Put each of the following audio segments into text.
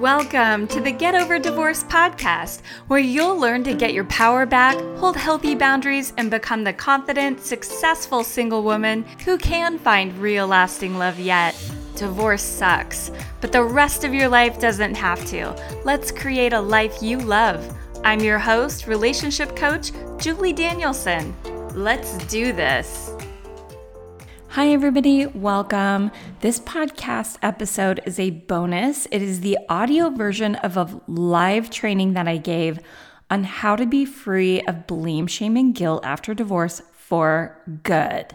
Welcome to the Get Over Divorce podcast, where you'll learn to get your power back, hold healthy boundaries, and become the confident, successful single woman who can find real lasting love yet. Divorce sucks, but the rest of your life doesn't have to. Let's create a life you love. I'm your host, relationship coach, Julie Danielson. Let's do this. Hi, everybody. Welcome. This podcast episode is a bonus. It is the audio version of a live training that I gave on how to be free of blame, shame, and guilt after divorce for good.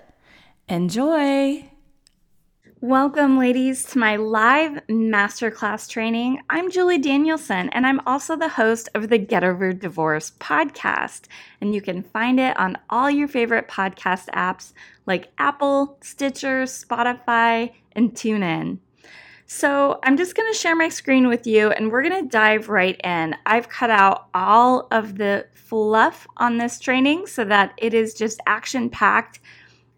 Enjoy. Welcome, ladies, to my live masterclass training. I'm Julie Danielson, and I'm also the host of the Get Over Divorce podcast. And you can find it on all your favorite podcast apps like Apple, Stitcher, Spotify, and tune in. So, I'm just going to share my screen with you and we're going to dive right in. I've cut out all of the fluff on this training so that it is just action packed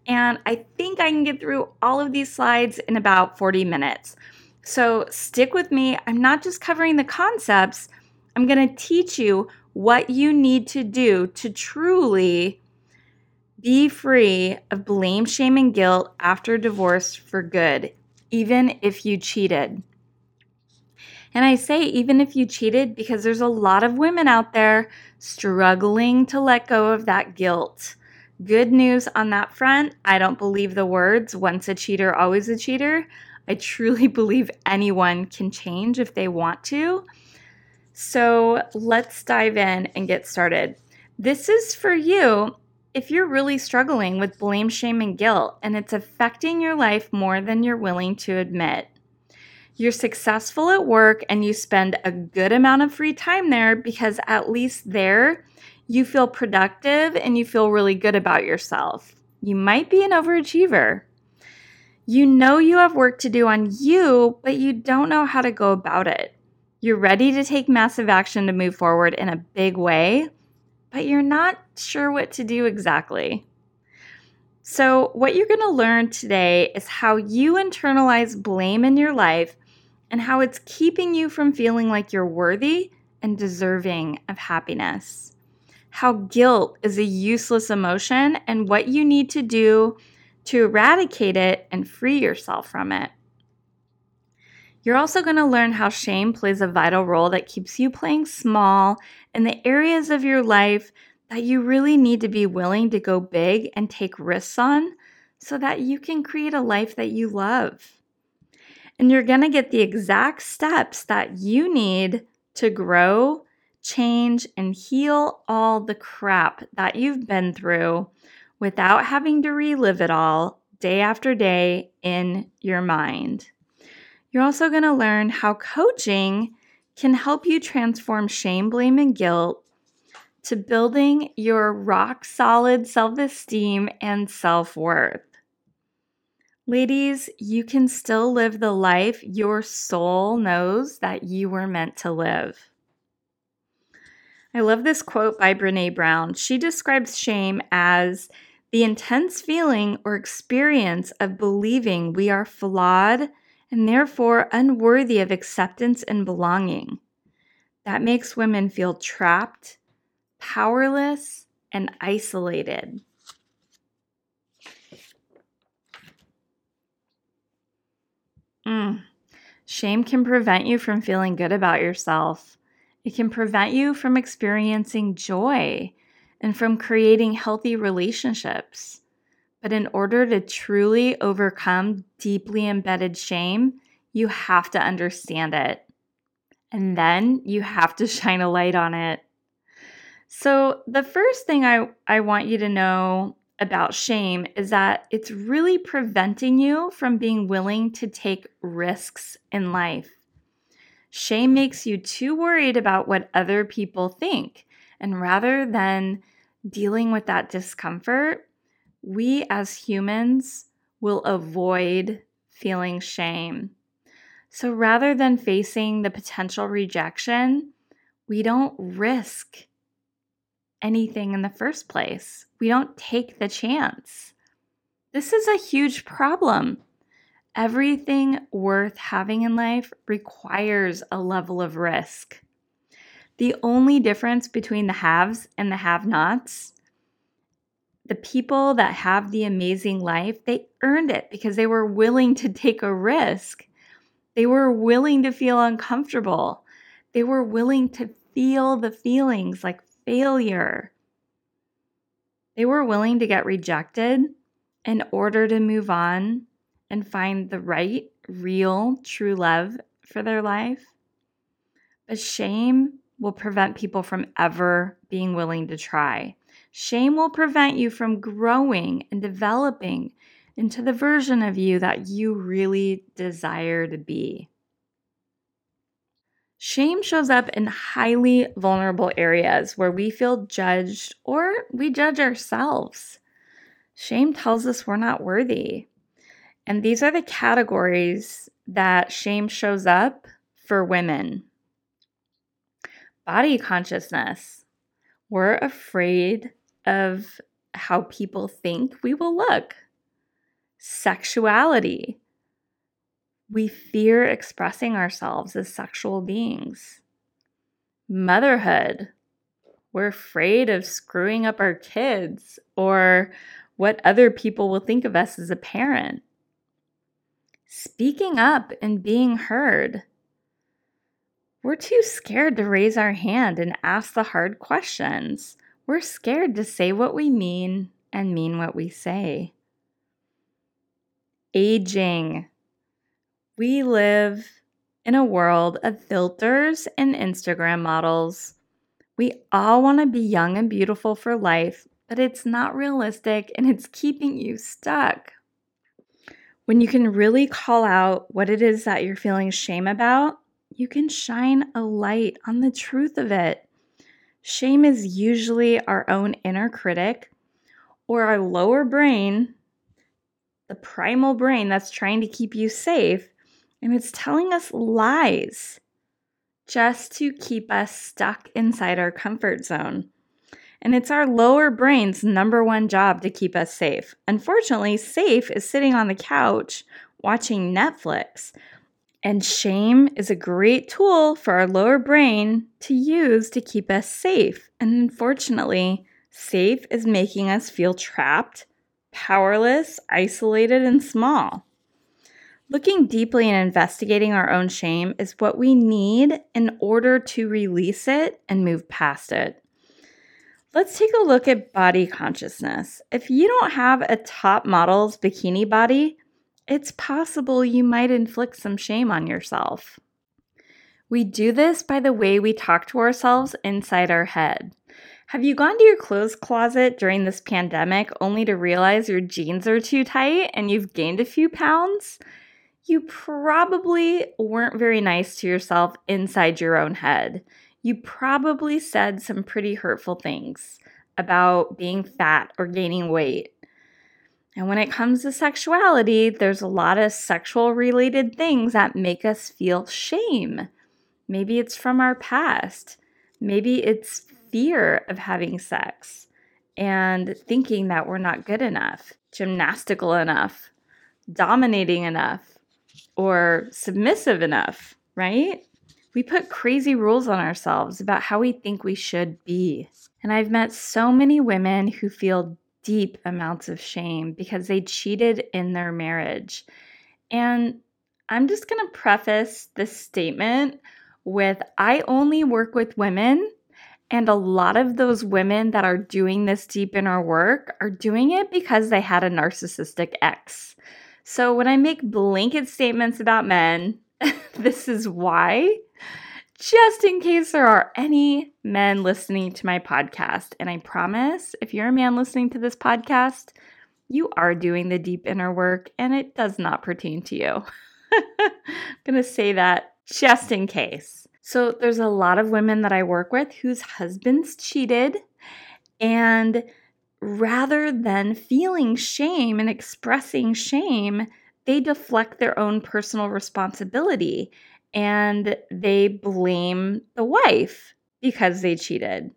and I think I can get through all of these slides in about 40 minutes. So stick with me. I'm not just covering the concepts, I'm going to teach you what you need to do to truly be free of blame, shame, and guilt after divorce for good, even if you cheated. And I say even if you cheated because there's a lot of women out there struggling to let go of that guilt. Good news on that front. I don't believe the words once a cheater, always a cheater. I truly believe anyone can change if they want to. So let's dive in and get started. This is for you if you're really struggling with blame, shame, and guilt, and it's affecting your life more than you're willing to admit. You're successful at work and you spend a good amount of free time there because at least there you feel productive and you feel really good about yourself. You might be an overachiever. You know you have work to do on you, but you don't know how to go about it. You're ready to take massive action to move forward in a big way, but you're not sure what to do exactly. So, what you're going to learn today is how you internalize blame in your life and how it's keeping you from feeling like you're worthy and deserving of happiness how guilt is a useless emotion and what you need to do to eradicate it and free yourself from it. You're also going to learn how shame plays a vital role that keeps you playing small in the areas of your life that you really need to be willing to go big and take risks on so that you can create a life that you love. And you're going to get the exact steps that you need to grow change, and heal all the crap that you've been through without having to relive it all day after day in your mind. You're also going to learn how coaching can help you transform shame, blame, and guilt to building your rock solid self esteem and self worth. Ladies, you can still live the life your soul knows that you were meant to live. I love this quote by Brene Brown. She describes shame as the intense feeling or experience of believing we are flawed and therefore unworthy of acceptance and belonging. That makes women feel trapped, powerless, and isolated. Mm. Shame can prevent you from feeling good about yourself. It can prevent you from experiencing joy and from creating healthy relationships. But in order to truly overcome deeply embedded shame, you have to understand it. And then you have to shine a light on it. So, the first thing I, I want you to know about shame is that it's really preventing you from being willing to take risks in life. Shame makes you too worried about what other people think. And rather than dealing with that discomfort, we as humans will avoid feeling shame. So rather than facing the potential rejection, we don't risk anything in the first place. We don't take the chance. This is a huge problem Everything worth having in life requires a level of risk. The only difference between the haves and the have nots, the people that have the amazing life, they earned it because they were willing to take a risk. They were willing to feel uncomfortable. They were willing to feel the feelings like failure. They were willing to get rejected in order to move on and find the right, real, true love for their life. But shame will prevent people from ever being willing to try. Shame will prevent you from growing and developing into the version of you that you really desire to be. Shame shows up in highly vulnerable areas where we feel judged or we judge ourselves. Shame tells us we're not worthy. And these are the categories that shame shows up for women body consciousness. We're afraid of how people think we will look. Sexuality. We fear expressing ourselves as sexual beings. Motherhood. We're afraid of screwing up our kids or what other people will think of us as a parent. Speaking up and being heard. We're too scared to raise our hand and ask the hard questions. We're scared to say what we mean and mean what we say. Aging. We live in a world of filters and Instagram models. We all want to be young and beautiful for life, but it's not realistic and it's keeping you stuck. When you can really call out what it is that you're feeling shame about, you can shine a light on the truth of it. Shame is usually our own inner critic or our lower brain, the primal brain that's trying to keep you safe, and it's telling us lies just to keep us stuck inside our comfort zone. And it's our lower brain's number one job to keep us safe. Unfortunately, safe is sitting on the couch watching Netflix and shame is a great tool for our lower brain to use to keep us safe. And unfortunately, safe is making us feel trapped, powerless, isolated, and small. Looking deeply and investigating our own shame is what we need in order to release it and move past it. Let's take a look at body consciousness. If you don't have a top model's bikini body, it's possible you might inflict some shame on yourself. We do this by the way we talk to ourselves inside our head. Have you gone to your clothes closet during this pandemic only to realize your jeans are too tight and you've gained a few pounds? You probably weren't very nice to yourself inside your own head. You probably said some pretty hurtful things about being fat or gaining weight. And when it comes to sexuality, there's a lot of sexual related things that make us feel shame. Maybe it's from our past. Maybe it's fear of having sex and thinking that we're not good enough, gymnastical enough, dominating enough, or submissive enough, right? We put crazy rules on ourselves about how we think we should be. And I've met so many women who feel deep amounts of shame because they cheated in their marriage. And I'm just going to preface this statement with I only work with women. And a lot of those women that are doing this deep inner work are doing it because they had a narcissistic ex. So when I make blanket statements about men, this is why just in case there are any men listening to my podcast. And I promise, if you're a man listening to this podcast, you are doing the deep inner work and it does not pertain to you. I'm going to say that just in case. So, there's a lot of women that I work with whose husbands cheated, and rather than feeling shame and expressing shame, they deflect their own personal responsibility and they blame the wife because they cheated.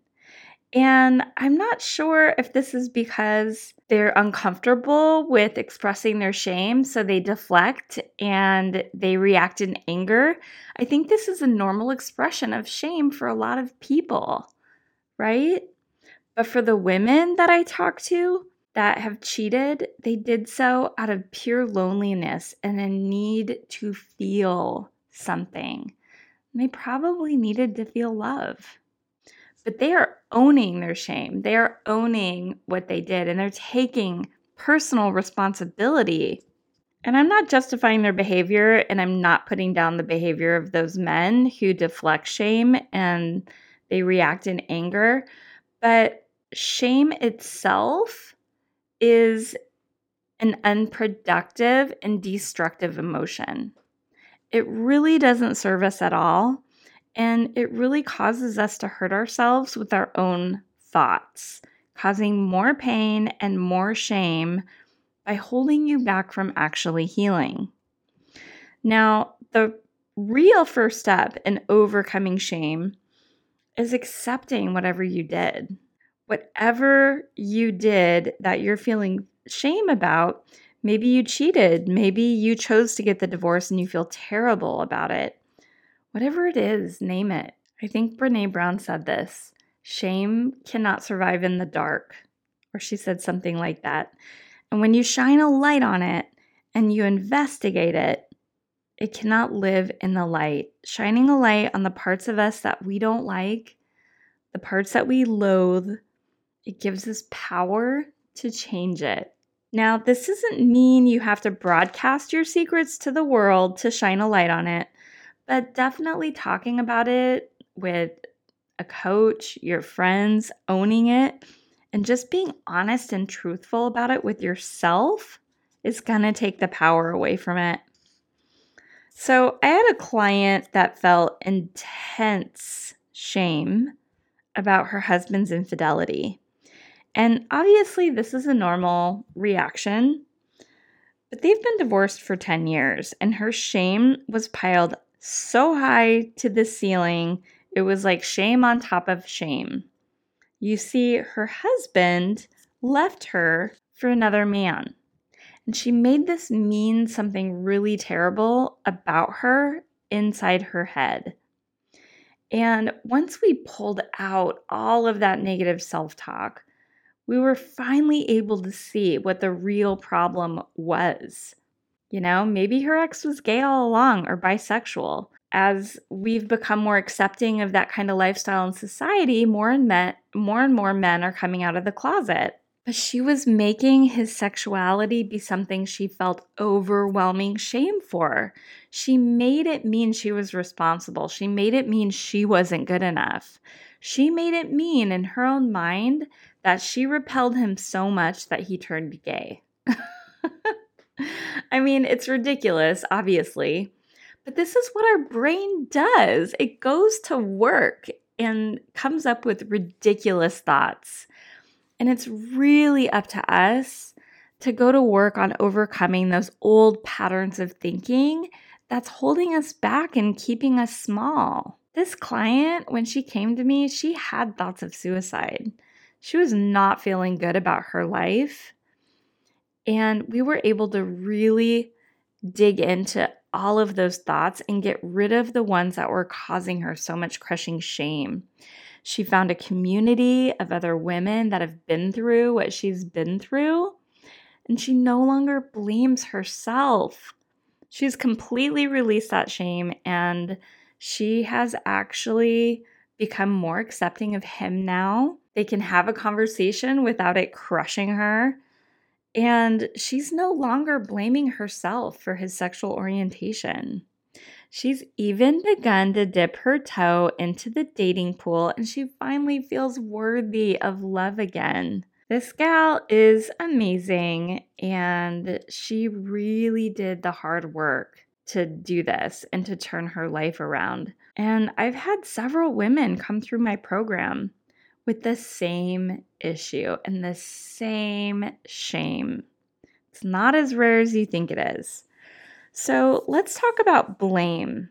And I'm not sure if this is because they're uncomfortable with expressing their shame, so they deflect and they react in anger. I think this is a normal expression of shame for a lot of people, right? But for the women that I talk to that have cheated, they did so out of pure loneliness and a need to feel something. They probably needed to feel love but they are owning their shame. They are owning what they did and they're taking personal responsibility. And I'm not justifying their behavior and I'm not putting down the behavior of those men who deflect shame and they react in anger. But shame itself is an unproductive and destructive emotion. It really doesn't serve us at all. And it really causes us to hurt ourselves with our own thoughts, causing more pain and more shame by holding you back from actually healing. Now, the real first step in overcoming shame is accepting whatever you did. Whatever you did that you're feeling shame about, maybe you cheated, maybe you chose to get the divorce and you feel terrible about it. Whatever it is, name it. I think Brene Brown said this shame cannot survive in the dark, or she said something like that. And when you shine a light on it and you investigate it, it cannot live in the light. Shining a light on the parts of us that we don't like, the parts that we loathe, it gives us power to change it. Now, this doesn't mean you have to broadcast your secrets to the world to shine a light on it but definitely talking about it with a coach, your friends, owning it, and just being honest and truthful about it with yourself is going to take the power away from it. So, I had a client that felt intense shame about her husband's infidelity. And obviously, this is a normal reaction, but they've been divorced for 10 years, and her shame was piled so high to the ceiling, it was like shame on top of shame. You see, her husband left her for another man. And she made this mean something really terrible about her inside her head. And once we pulled out all of that negative self talk, we were finally able to see what the real problem was. You know, maybe her ex was gay all along or bisexual. As we've become more accepting of that kind of lifestyle in society, more and men, more and more men are coming out of the closet. But she was making his sexuality be something she felt overwhelming shame for. She made it mean she was responsible. She made it mean she wasn't good enough. She made it mean in her own mind that she repelled him so much that he turned gay. I mean, it's ridiculous, obviously, but this is what our brain does. It goes to work and comes up with ridiculous thoughts. And it's really up to us to go to work on overcoming those old patterns of thinking that's holding us back and keeping us small. This client, when she came to me, she had thoughts of suicide. She was not feeling good about her life. And we were able to really dig into all of those thoughts and get rid of the ones that were causing her so much crushing shame. She found a community of other women that have been through what she's been through, and she no longer blames herself. She's completely released that shame and she has actually become more accepting of him now. They can have a conversation without it crushing her. And she's no longer blaming herself for his sexual orientation. She's even begun to dip her toe into the dating pool and she finally feels worthy of love again. This gal is amazing and she really did the hard work to do this and to turn her life around. And I've had several women come through my program with the same issue and the same shame. It's not as rare as you think it is. So let's talk about blame.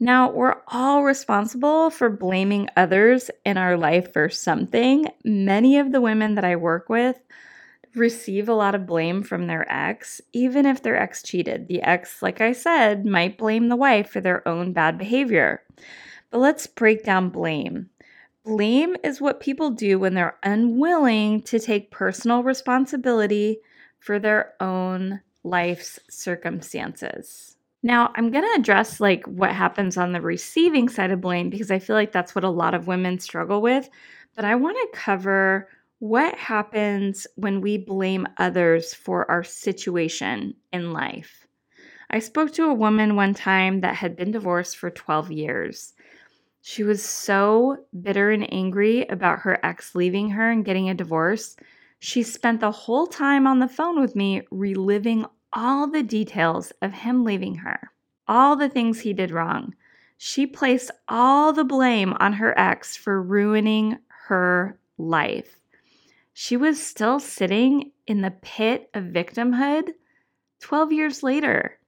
Now, we're all responsible for blaming others in our life for something. Many of the women that I work with receive a lot of blame from their ex, even if their ex cheated. The ex, like I said, might blame the wife for their own bad behavior. But let's break down blame. Blame is what people do when they're unwilling to take personal responsibility for their own life's circumstances. Now, I'm going to address like what happens on the receiving side of blame because I feel like that's what a lot of women struggle with, but I want to cover what happens when we blame others for our situation in life. I spoke to a woman one time that had been divorced for 12 years. She was so bitter and angry about her ex leaving her and getting a divorce. She spent the whole time on the phone with me reliving all the details of him leaving her, all the things he did wrong. She placed all the blame on her ex for ruining her life. She was still sitting in the pit of victimhood 12 years later.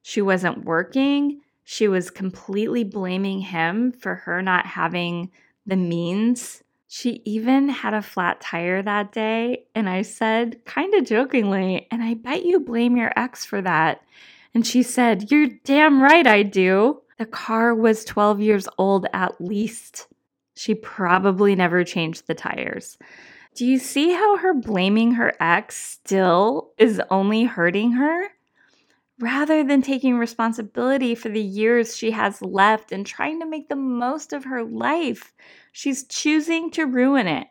She wasn't working. She was completely blaming him for her not having the means she even had a flat tire that day, and I said, kind of jokingly, and I bet you blame your ex for that. And she said, You're damn right I do. The car was 12 years old at least. She probably never changed the tires. Do you see how her blaming her ex still is only hurting her? Rather than taking responsibility for the years she has left and trying to make the most of her life, She's choosing to ruin it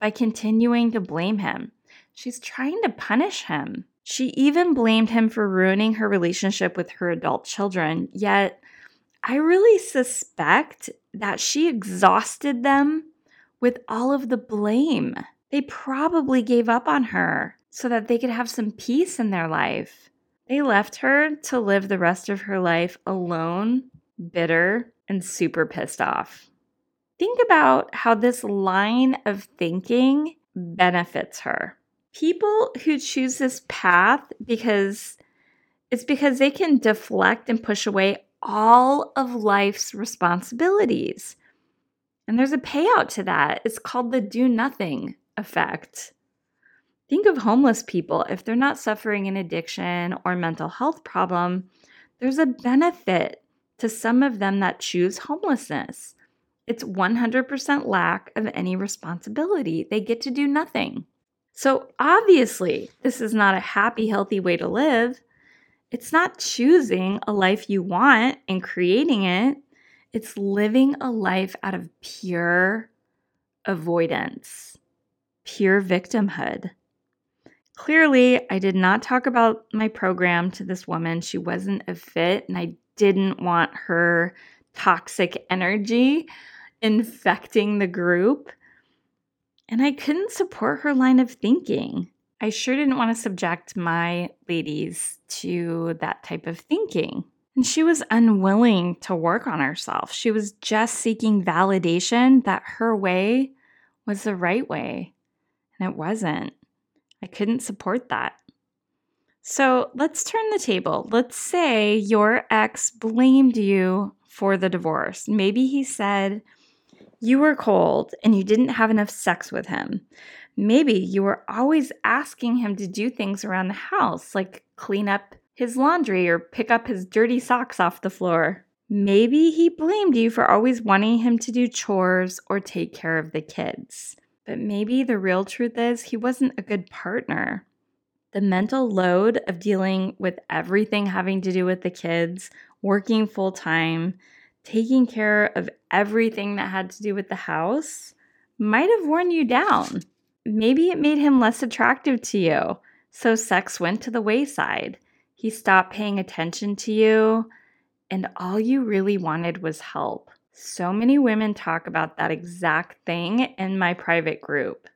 by continuing to blame him. She's trying to punish him. She even blamed him for ruining her relationship with her adult children, yet, I really suspect that she exhausted them with all of the blame. They probably gave up on her so that they could have some peace in their life. They left her to live the rest of her life alone, bitter, and super pissed off think about how this line of thinking benefits her. People who choose this path because it's because they can deflect and push away all of life's responsibilities. And there's a payout to that. It's called the do nothing effect. Think of homeless people. If they're not suffering an addiction or mental health problem, there's a benefit to some of them that choose homelessness. It's 100% lack of any responsibility. They get to do nothing. So, obviously, this is not a happy, healthy way to live. It's not choosing a life you want and creating it. It's living a life out of pure avoidance, pure victimhood. Clearly, I did not talk about my program to this woman. She wasn't a fit, and I didn't want her toxic energy infecting the group. And I couldn't support her line of thinking. I sure didn't want to subject my ladies to that type of thinking. And she was unwilling to work on herself. She was just seeking validation that her way was the right way. And it wasn't. I couldn't support that. So let's turn the table. Let's say your ex blamed you for the divorce. Maybe he said, you were cold and you didn't have enough sex with him. Maybe you were always asking him to do things around the house, like clean up his laundry or pick up his dirty socks off the floor. Maybe he blamed you for always wanting him to do chores or take care of the kids. But maybe the real truth is he wasn't a good partner. The mental load of dealing with everything having to do with the kids, working full time, taking care of everything that had to do with the house might have worn you down. Maybe it made him less attractive to you, so sex went to the wayside. He stopped paying attention to you, and all you really wanted was help. So many women talk about that exact thing in my private group.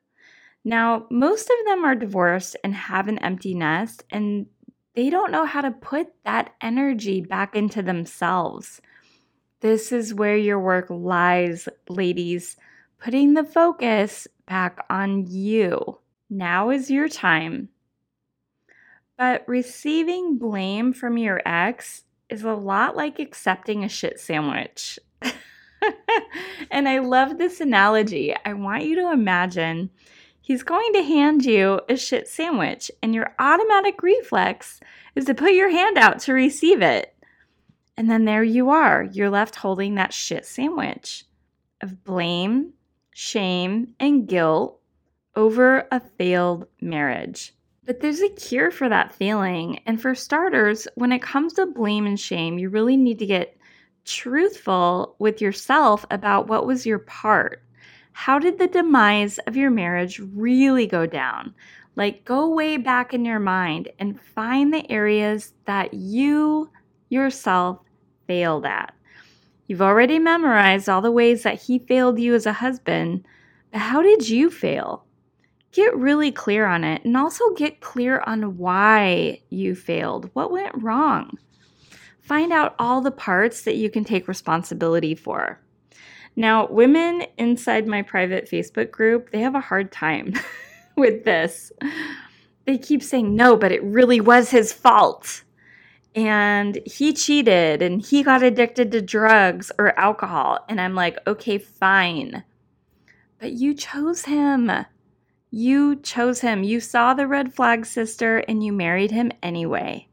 Now, most of them are divorced and have an empty nest, and they don't know how to put that energy back into themselves. This is where your work lies, ladies, putting the focus back on you. Now is your time. But receiving blame from your ex is a lot like accepting a shit sandwich. and I love this analogy. I want you to imagine he's going to hand you a shit sandwich, and your automatic reflex is to put your hand out to receive it. And then there you are, you're left holding that shit sandwich of blame, shame, and guilt over a failed marriage. But there's a cure for that feeling. And for starters, when it comes to blame and shame, you really need to get truthful with yourself about what was your part. How did the demise of your marriage really go down? Like, go way back in your mind and find the areas that you yourself failed at. You've already memorized all the ways that he failed you as a husband, but how did you fail? Get really clear on it and also get clear on why you failed. What went wrong? Find out all the parts that you can take responsibility for. Now, women inside my private Facebook group, they have a hard time with this. They keep saying, no, but it really was his fault and he cheated and he got addicted to drugs or alcohol. And I'm like, okay, fine. But you chose him. You chose him. You saw the red flag sister and you married him anyway.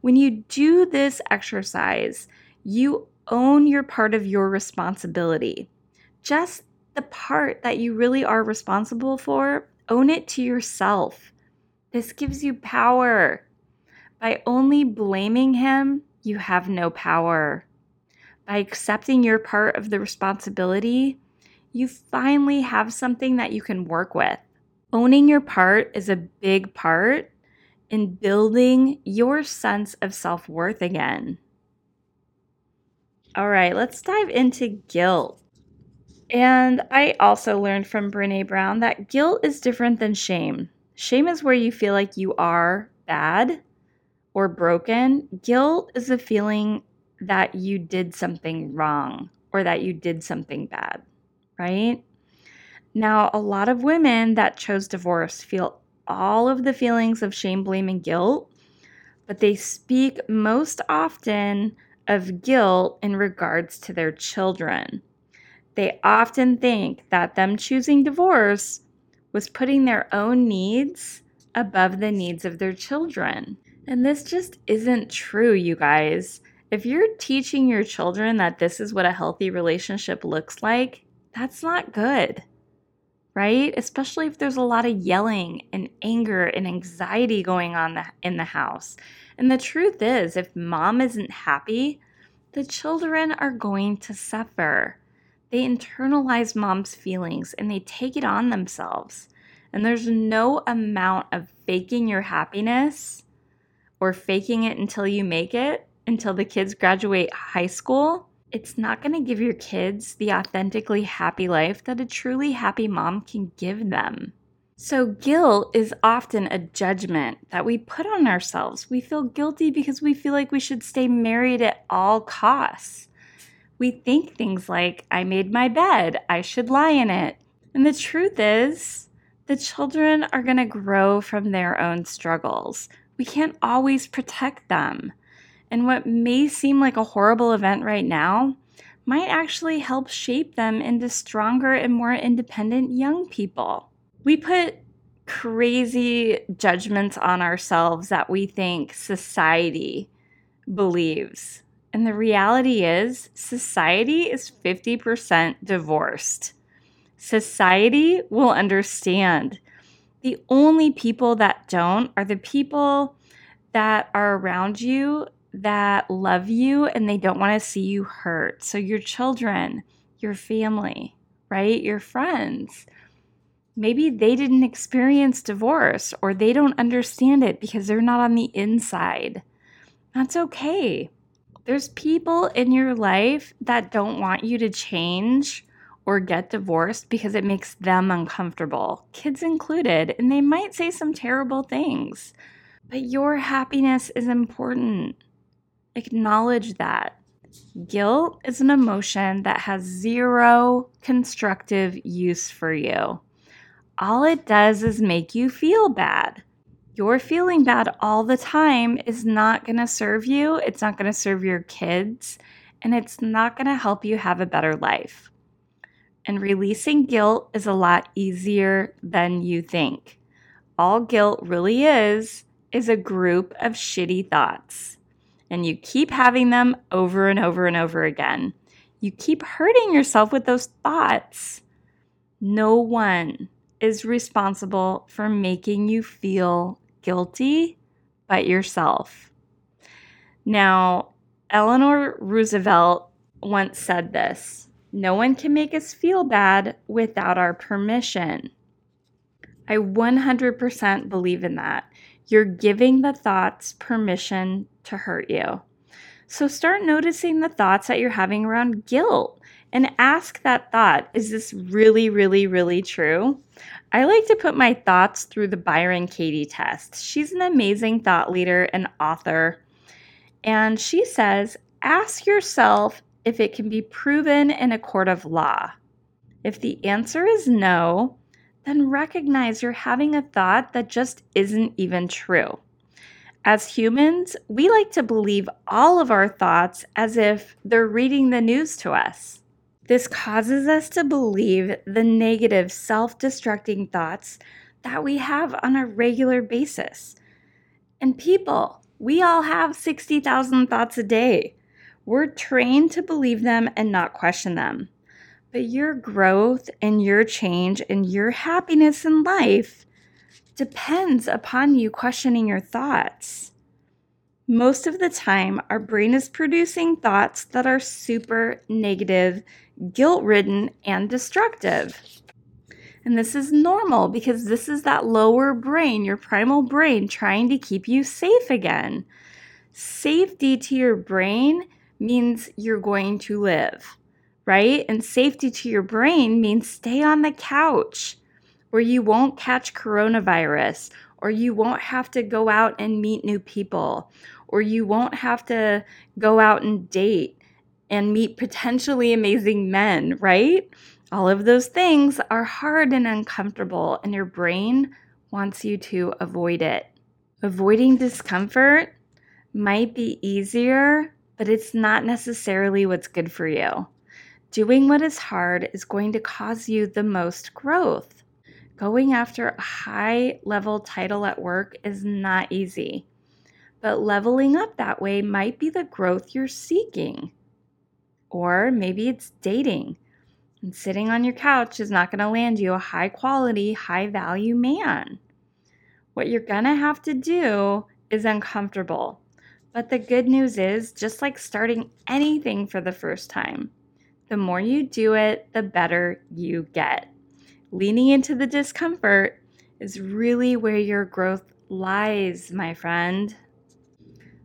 When you do this exercise, you own your part of your responsibility. Just the part that you really are responsible for, own it to yourself. This gives you power. By only blaming him, you have no power. By accepting your part of the responsibility, you finally have something that you can work with. Owning your part is a big part in building your sense of self worth again. All right, let's dive into guilt. And I also learned from Brene Brown that guilt is different than shame. Shame is where you feel like you are bad or broken, guilt is a feeling that you did something wrong or that you did something bad, right? Now, a lot of women that chose divorce feel all of the feelings of shame, blame, and guilt, but they speak most often of guilt in regards to their children. They often think that them choosing divorce was putting their own needs above the needs of their children. And this just isn't true, you guys. If you're teaching your children that this is what a healthy relationship looks like, that's not good, right? Especially if there's a lot of yelling and anger and anxiety going on in the house. And the truth is, if mom isn't happy, the children are going to suffer. They internalize mom's feelings and they take it on themselves. And there's no amount of faking your happiness or faking it until you make it, until the kids graduate high school, it's not going to give your kids the authentically happy life that a truly happy mom can give them. So, guilt is often a judgment that we put on ourselves. We feel guilty because we feel like we should stay married at all costs. We think things like, I made my bed, I should lie in it. And the truth is, the children are going to grow from their own struggles we can't always protect them. And what may seem like a horrible event right now might actually help shape them into stronger and more independent young people. We put crazy judgments on ourselves that we think society believes. And the reality is, society is 50% divorced. Society will understand the only people that don't are the people that are around you that love you and they don't want to see you hurt. So, your children, your family, right? Your friends. Maybe they didn't experience divorce or they don't understand it because they're not on the inside. That's okay. There's people in your life that don't want you to change or get divorced because it makes them uncomfortable, kids included, and they might say some terrible things. But your happiness is important. Acknowledge that. Guilt is an emotion that has zero constructive use for you. All it does is make you feel bad. Your feeling bad all the time is not going to serve you, it's not going to serve your kids, and it's not going to help you have a better life. And releasing guilt is a lot easier than you think. All guilt really is, is a group of shitty thoughts. And you keep having them over and over and over again. You keep hurting yourself with those thoughts. No one is responsible for making you feel guilty but yourself. Now, Eleanor Roosevelt once said this No one can make us feel bad without our permission. I 100% believe in that. You're giving the thoughts permission to hurt you. So start noticing the thoughts that you're having around guilt and ask that thought Is this really, really, really true? I like to put my thoughts through the Byron Katie test. She's an amazing thought leader and author. And she says, ask yourself if it can be proven in a court of law. If the answer is no, then recognize you're having a thought that just isn't even true. As humans, we like to believe all of our thoughts as if they're reading the news to us. This causes us to believe the negative, self destructing thoughts that we have on a regular basis. And people, we all have 60,000 thoughts a day. We're trained to believe them and not question them. But your growth and your change and your happiness in life depends upon you questioning your thoughts. Most of the time, our brain is producing thoughts that are super negative guilt ridden, and destructive. And this is normal because this is that lower brain, your primal brain, trying to keep you safe again. Safety to your brain means you're going to live, right? And safety to your brain means stay on the couch where you won't catch coronavirus or you won't have to go out and meet new people or you won't have to go out and date and meet potentially amazing men, right? All of those things are hard and uncomfortable, and your brain wants you to avoid it. Avoiding discomfort might be easier, but it's not necessarily what's good for you. Doing what is hard is going to cause you the most growth. Going after a high level title at work is not easy, but leveling up that way might be the growth you're seeking. Or maybe it's dating. And sitting on your couch is not going to land you a high quality, high value man. What you're going to have to do is uncomfortable. But the good news is, just like starting anything for the first time, the more you do it, the better you get. Leaning into the discomfort is really where your growth lies, my friend.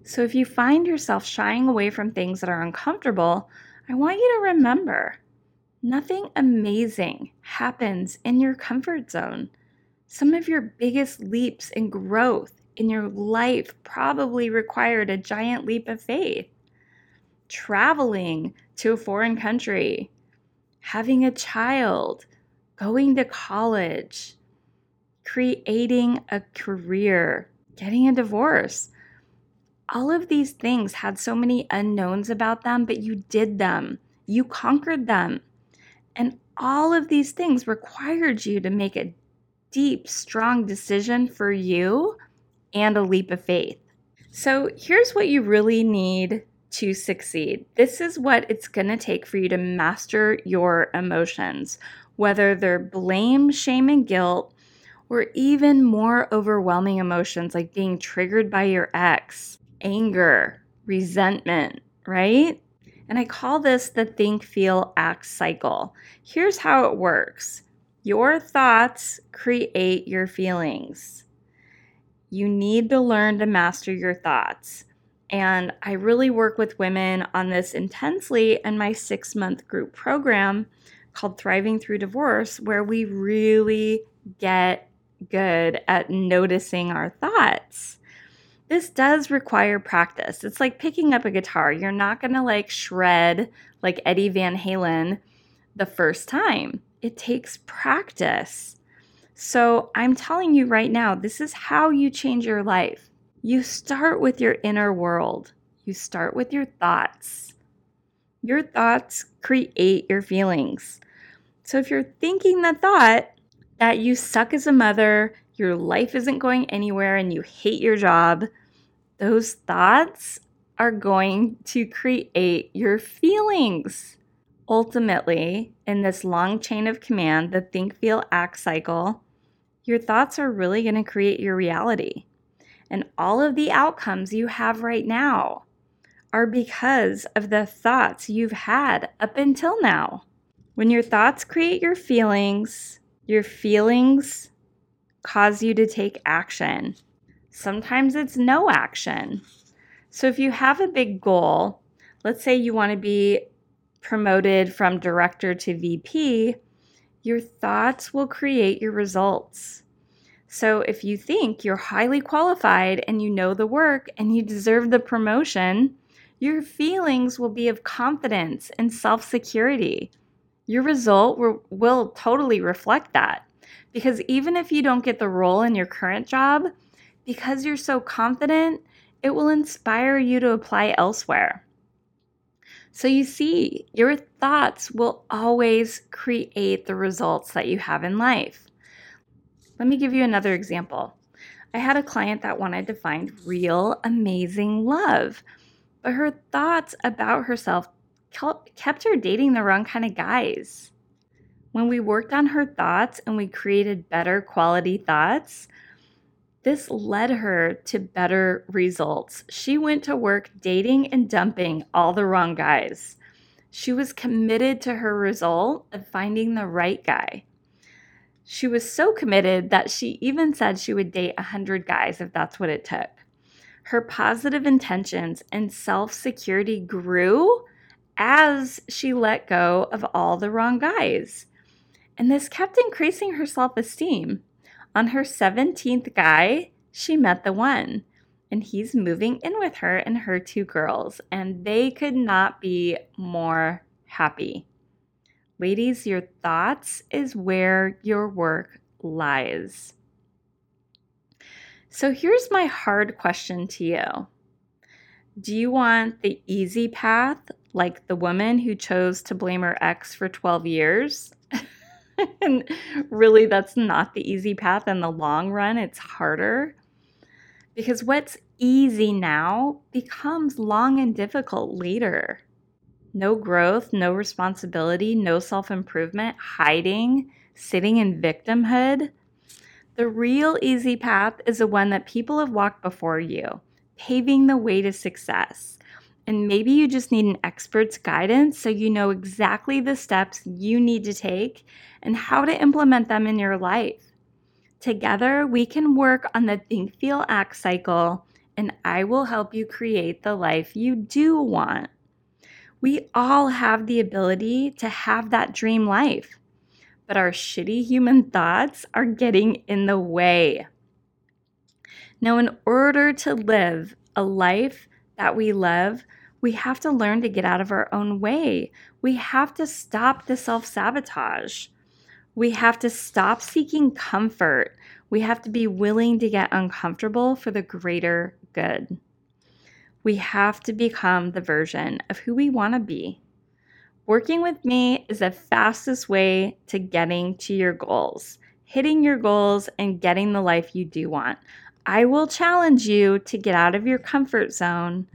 So if you find yourself shying away from things that are uncomfortable, I want you to remember nothing amazing happens in your comfort zone. Some of your biggest leaps in growth in your life probably required a giant leap of faith. Traveling to a foreign country, having a child, going to college, creating a career, getting a divorce all of these things had so many unknowns about them, but you did them. You conquered them. And all of these things required you to make a deep, strong decision for you and a leap of faith. So here's what you really need to succeed. This is what it's going to take for you to master your emotions, whether they're blame, shame, and guilt, or even more overwhelming emotions like being triggered by your ex, anger, resentment, right? And I call this the think, feel, act cycle. Here's how it works your thoughts create your feelings. You need to learn to master your thoughts. And I really work with women on this intensely in my six month group program called Thriving Through Divorce, where we really get good at noticing our thoughts this does require practice. It's like picking up a guitar. You're not going to like shred like Eddie Van Halen the first time. It takes practice. So I'm telling you right now, this is how you change your life. You start with your inner world, you start with your thoughts. Your thoughts create your feelings. So if you're thinking the thought that you suck as a mother, your life isn't going anywhere, and you hate your job, those thoughts are going to create your feelings. Ultimately, in this long chain of command, the think, feel, act cycle, your thoughts are really going to create your reality. And all of the outcomes you have right now are because of the thoughts you've had up until now. When your thoughts create your feelings, your feelings cause you to take action. Sometimes it's no action. So if you have a big goal, let's say you want to be promoted from director to VP, your thoughts will create your results. So if you think you're highly qualified and you know the work and you deserve the promotion, your feelings will be of confidence and self security. Your result will, will totally reflect that. Because even if you don't get the role in your current job, because you're so confident, it will inspire you to apply elsewhere. So you see, your thoughts will always create the results that you have in life. Let me give you another example. I had a client that wanted to find real, amazing love, but her thoughts about herself kept her dating the wrong kind of guys. When we worked on her thoughts and we created better quality thoughts, this led her to better results. She went to work dating and dumping all the wrong guys. She was committed to her result of finding the right guy. She was so committed that she even said she would date 100 guys if that's what it took. Her positive intentions and self security grew as she let go of all the wrong guys. And this kept increasing her self esteem. On her 17th guy, she met the one, and he's moving in with her and her two girls, and they could not be more happy. Ladies, your thoughts is where your work lies. So here's my hard question to you Do you want the easy path, like the woman who chose to blame her ex for 12 years? and really, that's not the easy path in the long run, it's harder. Because what's easy now becomes long and difficult later no growth, no responsibility, no self improvement, hiding, sitting in victimhood. The real easy path is the one that people have walked before you, paving the way to success. And maybe you just need an expert's guidance so you know exactly the steps you need to take and how to implement them in your life. Together, we can work on the think, feel, act cycle, and I will help you create the life you do want. We all have the ability to have that dream life, but our shitty human thoughts are getting in the way. Now, in order to live a life that we love, we have to learn to get out of our own way. We have to stop the self sabotage. We have to stop seeking comfort. We have to be willing to get uncomfortable for the greater good. We have to become the version of who we want to be. Working with me is the fastest way to getting to your goals, hitting your goals, and getting the life you do want. I will challenge you to get out of your comfort zone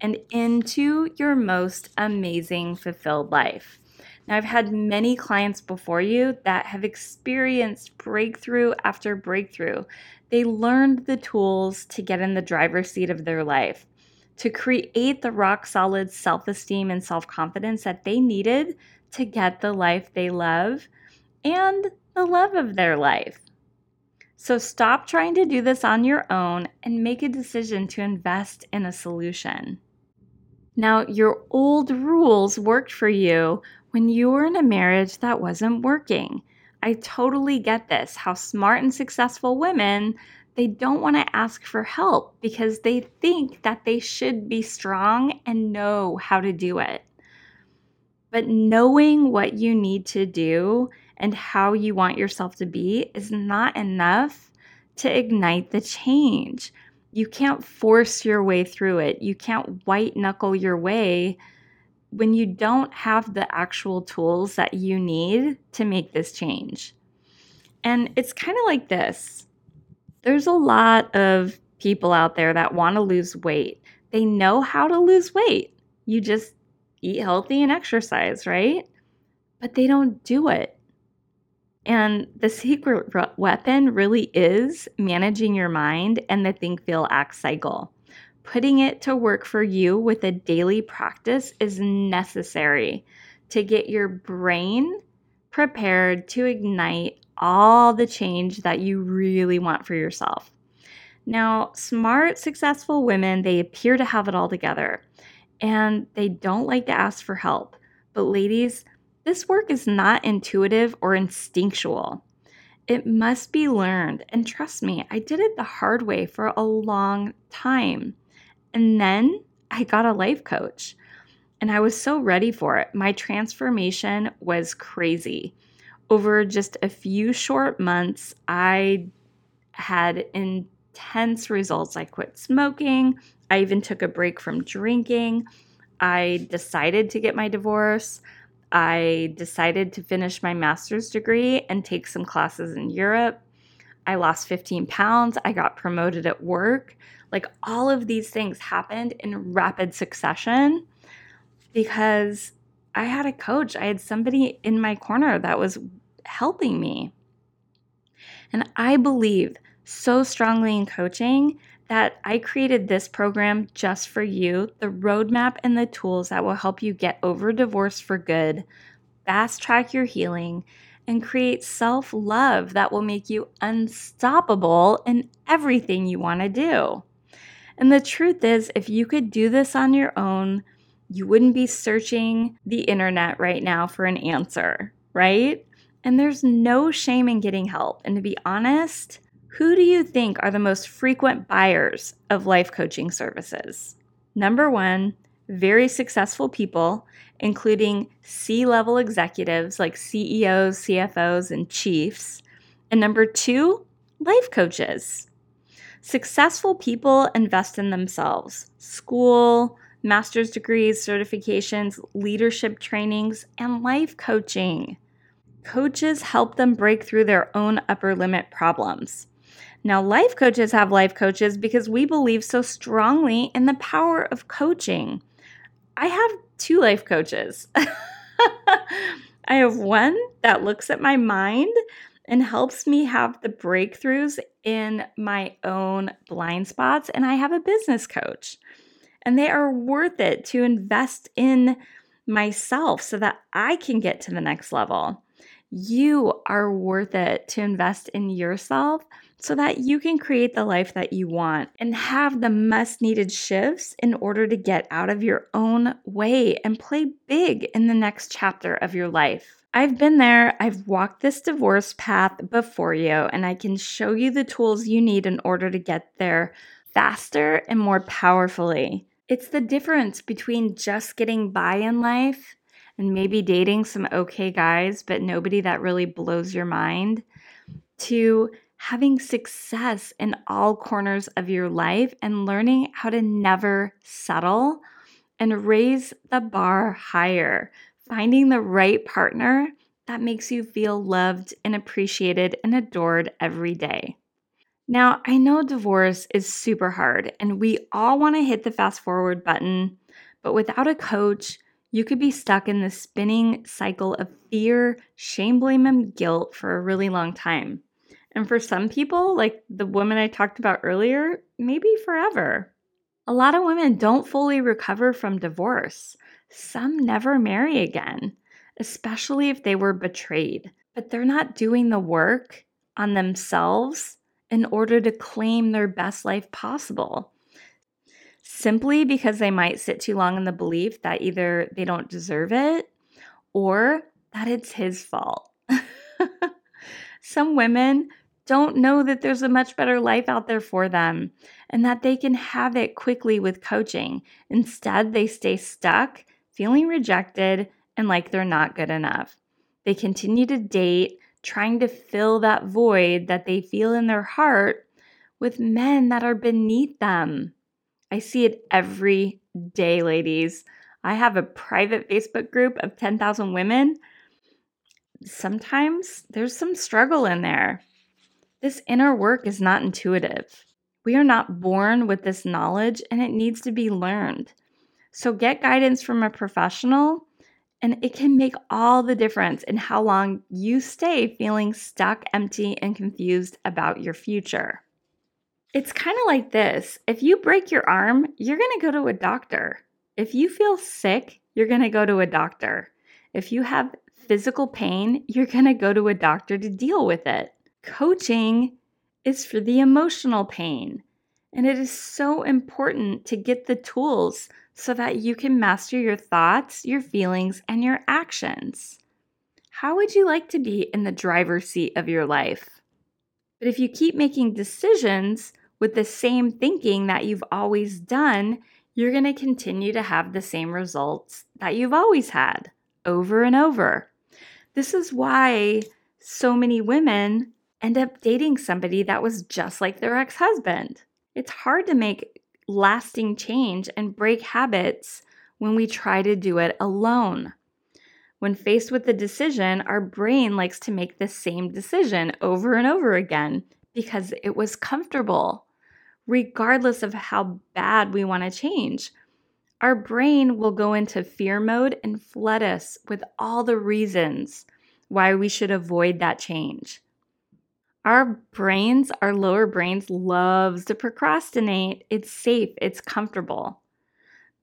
and into your most amazing, fulfilled life. Now, I've had many clients before you that have experienced breakthrough after breakthrough. They learned the tools to get in the driver's seat of their life to create the rock solid self esteem and self confidence that they needed to get the life they love and the love of their life. So stop trying to do this on your own and make a decision to invest in a solution. Now, your old rules worked for you when you were in a marriage that wasn't working. I totally get this how smart and successful women they don't want to ask for help because they think that they should be strong and know how to do it. But knowing what you need to do and how you want yourself to be is not enough to ignite the change. You can't force your way through it. You can't white knuckle your way when you don't have the actual tools that you need to make this change. And it's kind of like this there's a lot of people out there that want to lose weight. They know how to lose weight. You just eat healthy and exercise, right? But they don't do it. And the secret weapon really is managing your mind and the think, feel, act cycle. Putting it to work for you with a daily practice is necessary to get your brain prepared to ignite all the change that you really want for yourself. Now, smart, successful women, they appear to have it all together and they don't like to ask for help. But, ladies, this work is not intuitive or instinctual. It must be learned. And trust me, I did it the hard way for a long time. And then I got a life coach and I was so ready for it. My transformation was crazy. Over just a few short months, I had intense results. I quit smoking. I even took a break from drinking. I decided to get my divorce. I decided to finish my master's degree and take some classes in Europe. I lost 15 pounds. I got promoted at work. Like all of these things happened in rapid succession because I had a coach. I had somebody in my corner that was helping me. And I believe so strongly in coaching that I created this program just for you the roadmap and the tools that will help you get over divorce for good, fast track your healing, and create self love that will make you unstoppable in everything you want to do. And the truth is, if you could do this on your own, you wouldn't be searching the internet right now for an answer, right? And there's no shame in getting help. And to be honest, who do you think are the most frequent buyers of life coaching services? Number one, very successful people, including C level executives like CEOs, CFOs, and chiefs. And number two, life coaches. Successful people invest in themselves, school, master's degrees, certifications, leadership trainings, and life coaching. Coaches help them break through their own upper limit problems. Now, life coaches have life coaches because we believe so strongly in the power of coaching. I have two life coaches. I have one that looks at my mind and helps me have the breakthroughs in my own blind spots, and I have a business coach. And they are worth it to invest in myself so that I can get to the next level. You are worth it to invest in yourself so that you can create the life that you want and have the must needed shifts in order to get out of your own way and play big in the next chapter of your life. I've been there, I've walked this divorce path before you, and I can show you the tools you need in order to get there faster and more powerfully. It's the difference between just getting by in life and maybe dating some okay guys, but nobody that really blows your mind, to having success in all corners of your life and learning how to never settle and raise the bar higher, finding the right partner that makes you feel loved and appreciated and adored every day. Now, I know divorce is super hard and we all want to hit the fast forward button, but without a coach, you could be stuck in the spinning cycle of fear, shame, blame, and guilt for a really long time. And for some people, like the woman I talked about earlier, maybe forever. A lot of women don't fully recover from divorce. Some never marry again, especially if they were betrayed. But they're not doing the work on themselves in order to claim their best life possible. Simply because they might sit too long in the belief that either they don't deserve it or that it's his fault. Some women don't know that there's a much better life out there for them and that they can have it quickly with coaching. Instead, they stay stuck, feeling rejected, and like they're not good enough. They continue to date, trying to fill that void that they feel in their heart with men that are beneath them. I see it every day, ladies. I have a private Facebook group of 10,000 women. Sometimes there's some struggle in there. This inner work is not intuitive. We are not born with this knowledge and it needs to be learned. So get guidance from a professional, and it can make all the difference in how long you stay feeling stuck, empty, and confused about your future. It's kind of like this if you break your arm, you're going to go to a doctor. If you feel sick, you're going to go to a doctor. If you have physical pain, you're going to go to a doctor to deal with it. Coaching is for the emotional pain. And it is so important to get the tools so that you can master your thoughts, your feelings, and your actions. How would you like to be in the driver's seat of your life? But if you keep making decisions with the same thinking that you've always done, you're going to continue to have the same results that you've always had over and over. This is why so many women end up dating somebody that was just like their ex husband. It's hard to make lasting change and break habits when we try to do it alone. When faced with the decision, our brain likes to make the same decision over and over again because it was comfortable, regardless of how bad we want to change. Our brain will go into fear mode and flood us with all the reasons why we should avoid that change. Our brains, our lower brains loves to procrastinate. It's safe, it's comfortable.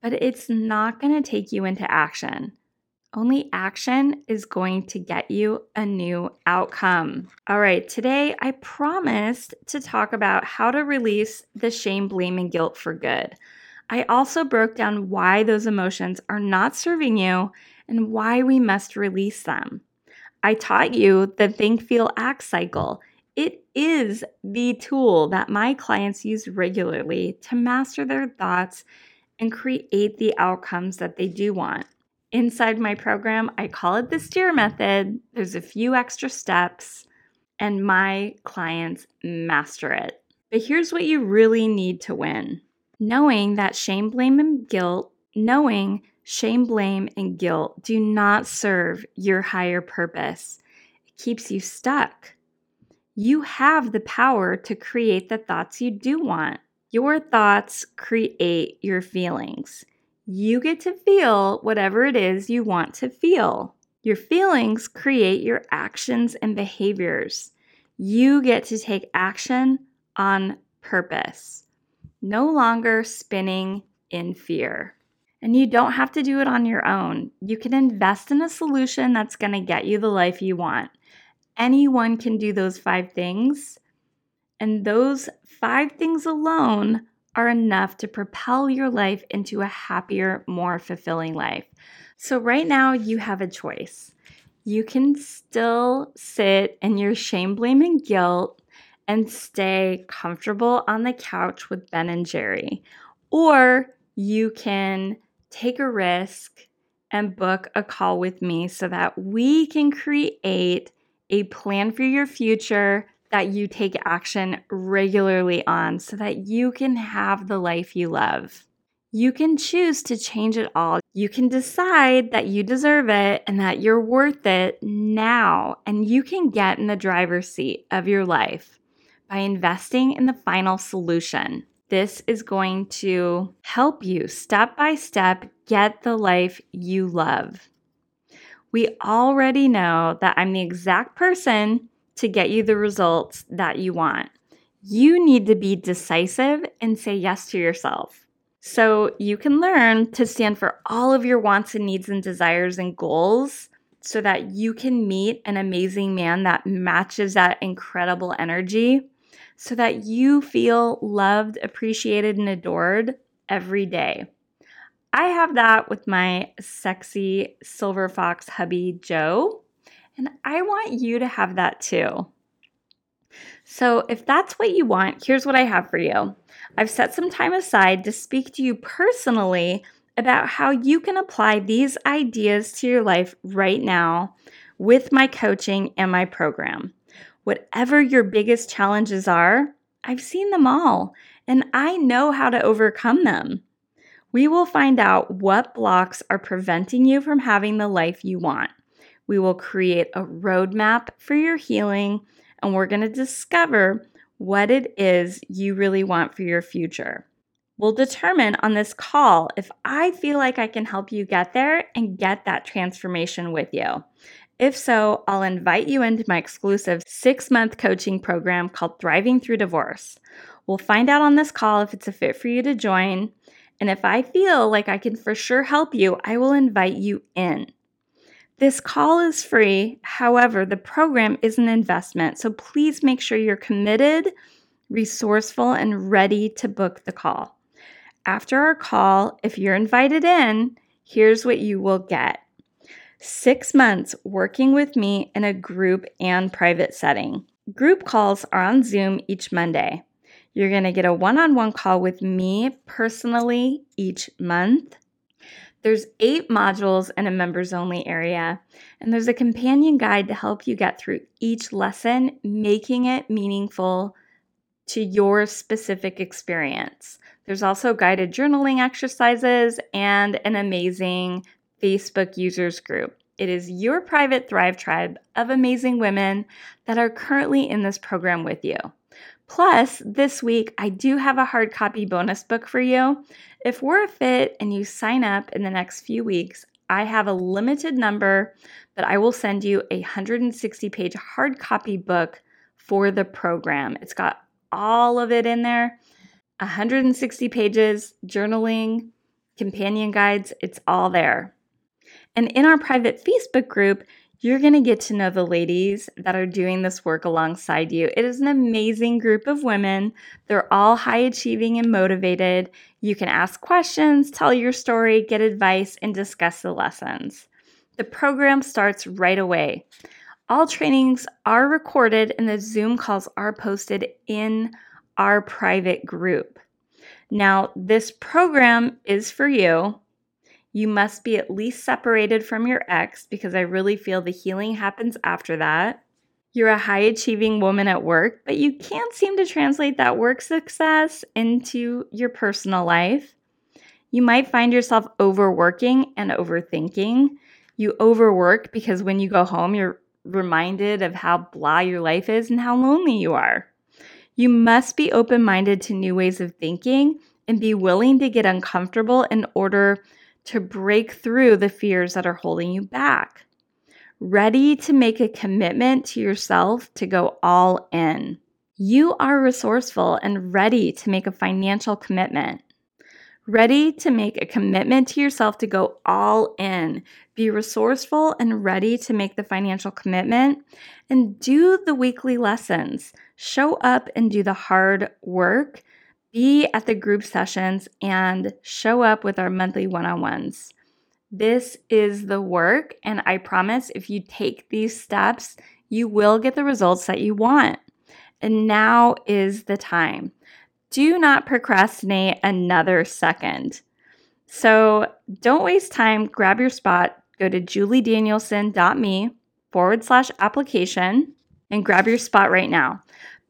But it's not going to take you into action. Only action is going to get you a new outcome. All right, today I promised to talk about how to release the shame, blame, and guilt for good. I also broke down why those emotions are not serving you and why we must release them. I taught you the think, feel, act cycle it is the tool that my clients use regularly to master their thoughts and create the outcomes that they do want. Inside my program, I call it the STEER method. There's a few extra steps, and my clients master it. But here's what you really need to win knowing that shame, blame, and guilt, knowing shame, blame, and guilt do not serve your higher purpose. It keeps you stuck you have the power to create the thoughts you do want. Your thoughts create your feelings. You get to feel whatever it is you want to feel. Your feelings create your actions and behaviors. You get to take action on purpose, no longer spinning in fear. And you don't have to do it on your own. You can invest in a solution that's going to get you the life you want anyone can do those five things. And those five things alone are enough to propel your life into a happier, more fulfilling life. So, right now, you have a choice. You can still sit in your shame, blame, and guilt and stay comfortable on the couch with Ben and Jerry. Or you can take a risk and book a call with me so that we can create a plan for your future that you take action regularly on so that you can have the life you love. You can choose to change it all. You can decide that you deserve it and that you're worth it now, and you can get in the driver's seat of your life by investing in the final solution. This is going to help you step by step get the life you love we already know that I'm the exact person to get you the results that you want. You need to be decisive and say yes to yourself. So you can learn to stand for all of your wants and needs and desires and goals so that you can meet an amazing man that matches that incredible energy so that you feel loved, appreciated, and adored every day. I have that with my sexy silver fox hubby, Joe, and I want you to have that too. So, if that's what you want, here's what I have for you. I've set some time aside to speak to you personally about how you can apply these ideas to your life right now with my coaching and my program. Whatever your biggest challenges are, I've seen them all and I know how to overcome them. We will find out what blocks are preventing you from having the life you want. We will create a roadmap for your healing, and we're going to discover what it is you really want for your future. We'll determine on this call if I feel like I can help you get there and get that transformation with you. If so, I'll invite you into my exclusive six month coaching program called Thriving Through Divorce. We'll find out on this call if it's a fit for you to join. And if I feel like I can for sure help you, I will invite you in. This call is free. However, the program is an investment. So please make sure you're committed, resourceful, and ready to book the call. After our call, if you're invited in, here's what you will get six months working with me in a group and private setting. Group calls are on Zoom each Monday. You're going to get a one on one call with me personally each month. There's eight modules in a members only area, and there's a companion guide to help you get through each lesson, making it meaningful to your specific experience. There's also guided journaling exercises and an amazing Facebook users group. It is your private Thrive tribe of amazing women that are currently in this program with you. Plus, this week, I do have a hard copy bonus book for you. If we're a fit and you sign up in the next few weeks, I have a limited number, but I will send you a 160 page hard copy book for the program. It's got all of it in there 160 pages, journaling, companion guides, it's all there. And in our private Facebook group, you're going to get to know the ladies that are doing this work alongside you. It is an amazing group of women. They're all high achieving and motivated. You can ask questions, tell your story, get advice, and discuss the lessons. The program starts right away. All trainings are recorded and the Zoom calls are posted in our private group. Now, this program is for you. You must be at least separated from your ex because I really feel the healing happens after that. You're a high achieving woman at work, but you can't seem to translate that work success into your personal life. You might find yourself overworking and overthinking. You overwork because when you go home, you're reminded of how blah your life is and how lonely you are. You must be open minded to new ways of thinking and be willing to get uncomfortable in order to break through the fears that are holding you back. Ready to make a commitment to yourself to go all in. You are resourceful and ready to make a financial commitment. Ready to make a commitment to yourself to go all in. Be resourceful and ready to make the financial commitment and do the weekly lessons. Show up and do the hard work be at the group sessions and show up with our monthly one on ones. This is the work, and I promise if you take these steps, you will get the results that you want. And now is the time. Do not procrastinate another second. So don't waste time, grab your spot, go to juliedanielson.me forward slash application and grab your spot right now.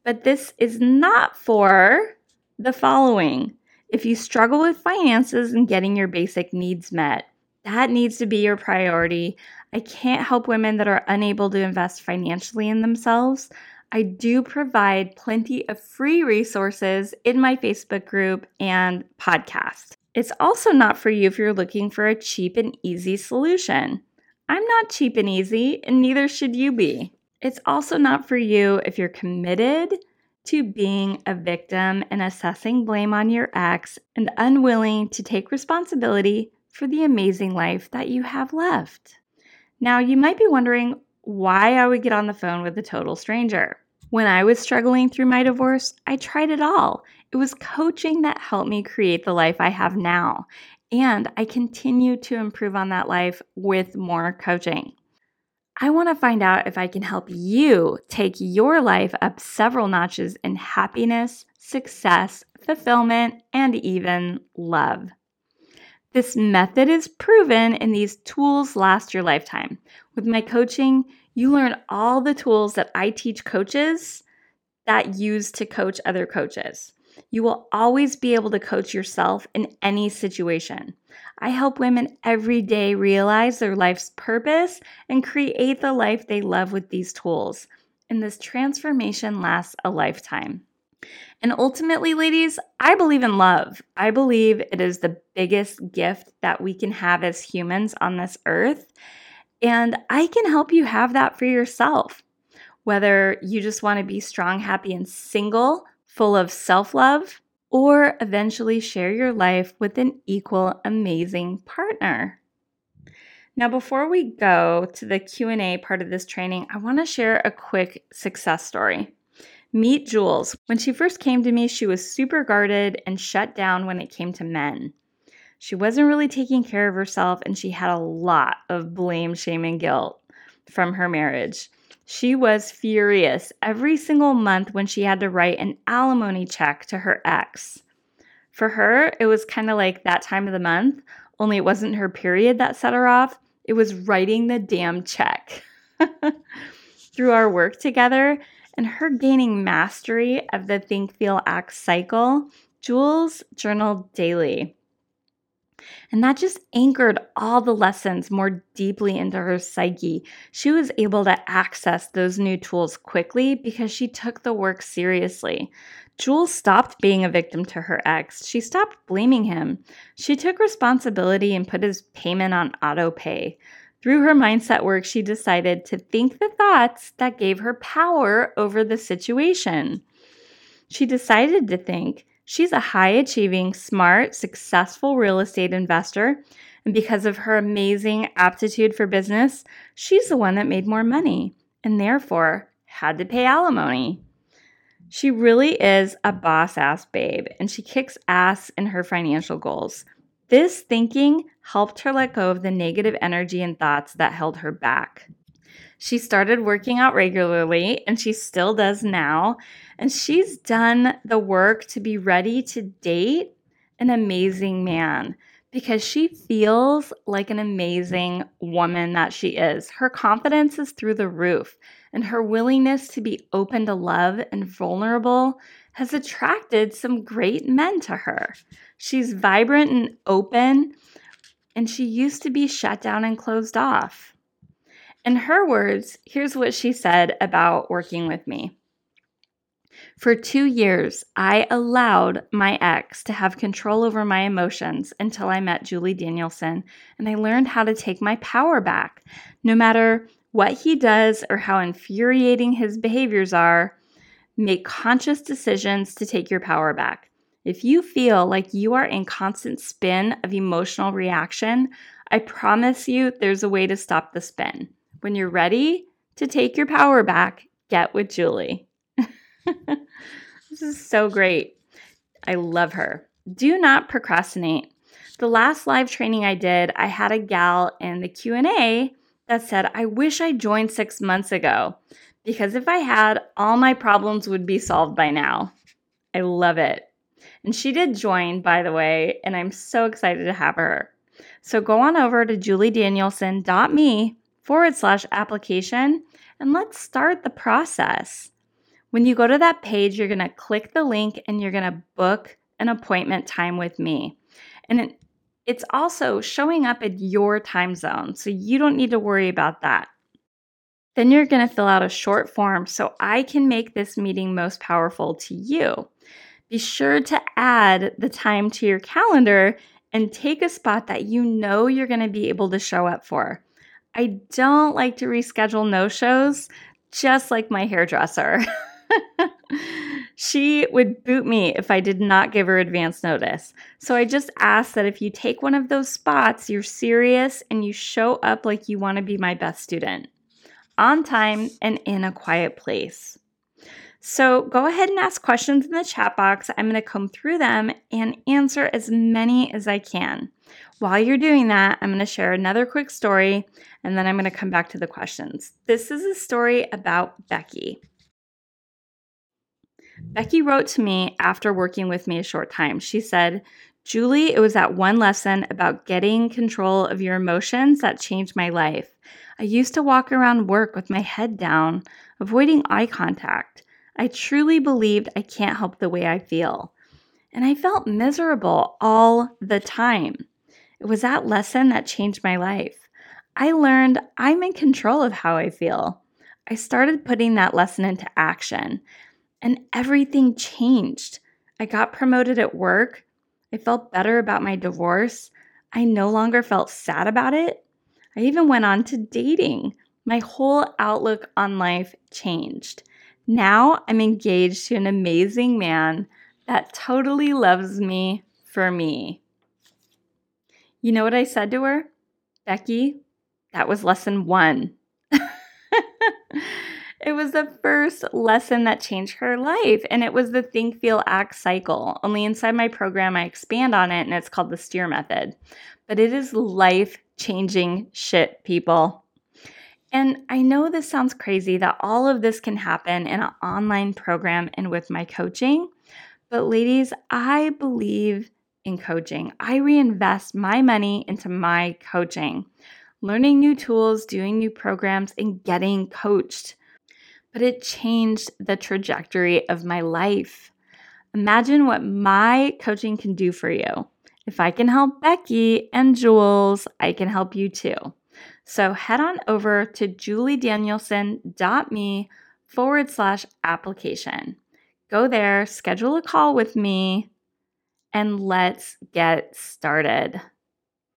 But this is not for the following. If you struggle with finances and getting your basic needs met, that needs to be your priority. I can't help women that are unable to invest financially in themselves. I do provide plenty of free resources in my Facebook group and podcast. It's also not for you if you're looking for a cheap and easy solution. I'm not cheap and easy, and neither should you be. It's also not for you if you're committed to being a victim and assessing blame on your ex and unwilling to take responsibility for the amazing life that you have left. Now, you might be wondering why I would get on the phone with a total stranger. When I was struggling through my divorce, I tried it all. It was coaching that helped me create the life I have now. And I continue to improve on that life with more coaching. I want to find out if I can help you take your life up several notches in happiness, success, fulfillment, and even love. This method is proven and these tools last your lifetime. With my coaching, you learn all the tools that I teach coaches that use to coach other coaches. You will always be able to coach yourself in any situation. I help women every day realize their life's purpose and create the life they love with these tools. And this transformation lasts a lifetime. And ultimately, ladies, I believe in love. I believe it is the biggest gift that we can have as humans on this earth. And I can help you have that for yourself. Whether you just want to be strong, happy, and single, full of self love, or eventually share your life with an equal amazing partner. Now before we go to the Q&A part of this training, I want to share a quick success story. Meet Jules. When she first came to me, she was super guarded and shut down when it came to men. She wasn't really taking care of herself and she had a lot of blame, shame, and guilt from her marriage. She was furious every single month when she had to write an alimony check to her ex. For her, it was kind of like that time of the month, only it wasn't her period that set her off. It was writing the damn check. Through our work together and her gaining mastery of the think, feel, act cycle, Jules journaled daily. And that just anchored all the lessons more deeply into her psyche. She was able to access those new tools quickly because she took the work seriously. Jules stopped being a victim to her ex. She stopped blaming him. She took responsibility and put his payment on auto pay. Through her mindset work, she decided to think the thoughts that gave her power over the situation. She decided to think, She's a high achieving, smart, successful real estate investor. And because of her amazing aptitude for business, she's the one that made more money and therefore had to pay alimony. She really is a boss ass babe and she kicks ass in her financial goals. This thinking helped her let go of the negative energy and thoughts that held her back. She started working out regularly and she still does now. And she's done the work to be ready to date an amazing man because she feels like an amazing woman that she is. Her confidence is through the roof, and her willingness to be open to love and vulnerable has attracted some great men to her. She's vibrant and open, and she used to be shut down and closed off. In her words, here's what she said about working with me. For two years, I allowed my ex to have control over my emotions until I met Julie Danielson and I learned how to take my power back. No matter what he does or how infuriating his behaviors are, make conscious decisions to take your power back. If you feel like you are in constant spin of emotional reaction, I promise you there's a way to stop the spin. When you're ready to take your power back, get with Julie. this is so great. I love her. Do not procrastinate. The last live training I did, I had a gal in the Q&A that said, "I wish I joined 6 months ago because if I had, all my problems would be solved by now." I love it. And she did join, by the way, and I'm so excited to have her. So go on over to juliedanielson.me forward slash application and let's start the process. When you go to that page, you're going to click the link and you're going to book an appointment time with me. And it, it's also showing up in your time zone, so you don't need to worry about that. Then you're going to fill out a short form so I can make this meeting most powerful to you. Be sure to add the time to your calendar and take a spot that you know you're going to be able to show up for. I don't like to reschedule no shows, just like my hairdresser. she would boot me if I did not give her advance notice. So I just ask that if you take one of those spots, you're serious and you show up like you want to be my best student on time and in a quiet place. So go ahead and ask questions in the chat box. I'm going to come through them and answer as many as I can. While you're doing that, I'm going to share another quick story and then I'm going to come back to the questions. This is a story about Becky. Becky wrote to me after working with me a short time. She said, Julie, it was that one lesson about getting control of your emotions that changed my life. I used to walk around work with my head down, avoiding eye contact. I truly believed I can't help the way I feel. and I felt miserable all the time. It was that lesson that changed my life. I learned I'm in control of how I feel. I started putting that lesson into action, and everything changed. I got promoted at work. I felt better about my divorce. I no longer felt sad about it. I even went on to dating. My whole outlook on life changed. Now I'm engaged to an amazing man that totally loves me for me. You know what I said to her? Becky, that was lesson one. it was the first lesson that changed her life, and it was the think, feel, act cycle. Only inside my program, I expand on it, and it's called the STEER method. But it is life changing shit, people. And I know this sounds crazy that all of this can happen in an online program and with my coaching, but ladies, I believe in coaching. I reinvest my money into my coaching, learning new tools, doing new programs, and getting coached. But it changed the trajectory of my life. Imagine what my coaching can do for you. If I can help Becky and Jules, I can help you too. So head on over to juliedanielson.me forward slash application. Go there, schedule a call with me, and let's get started.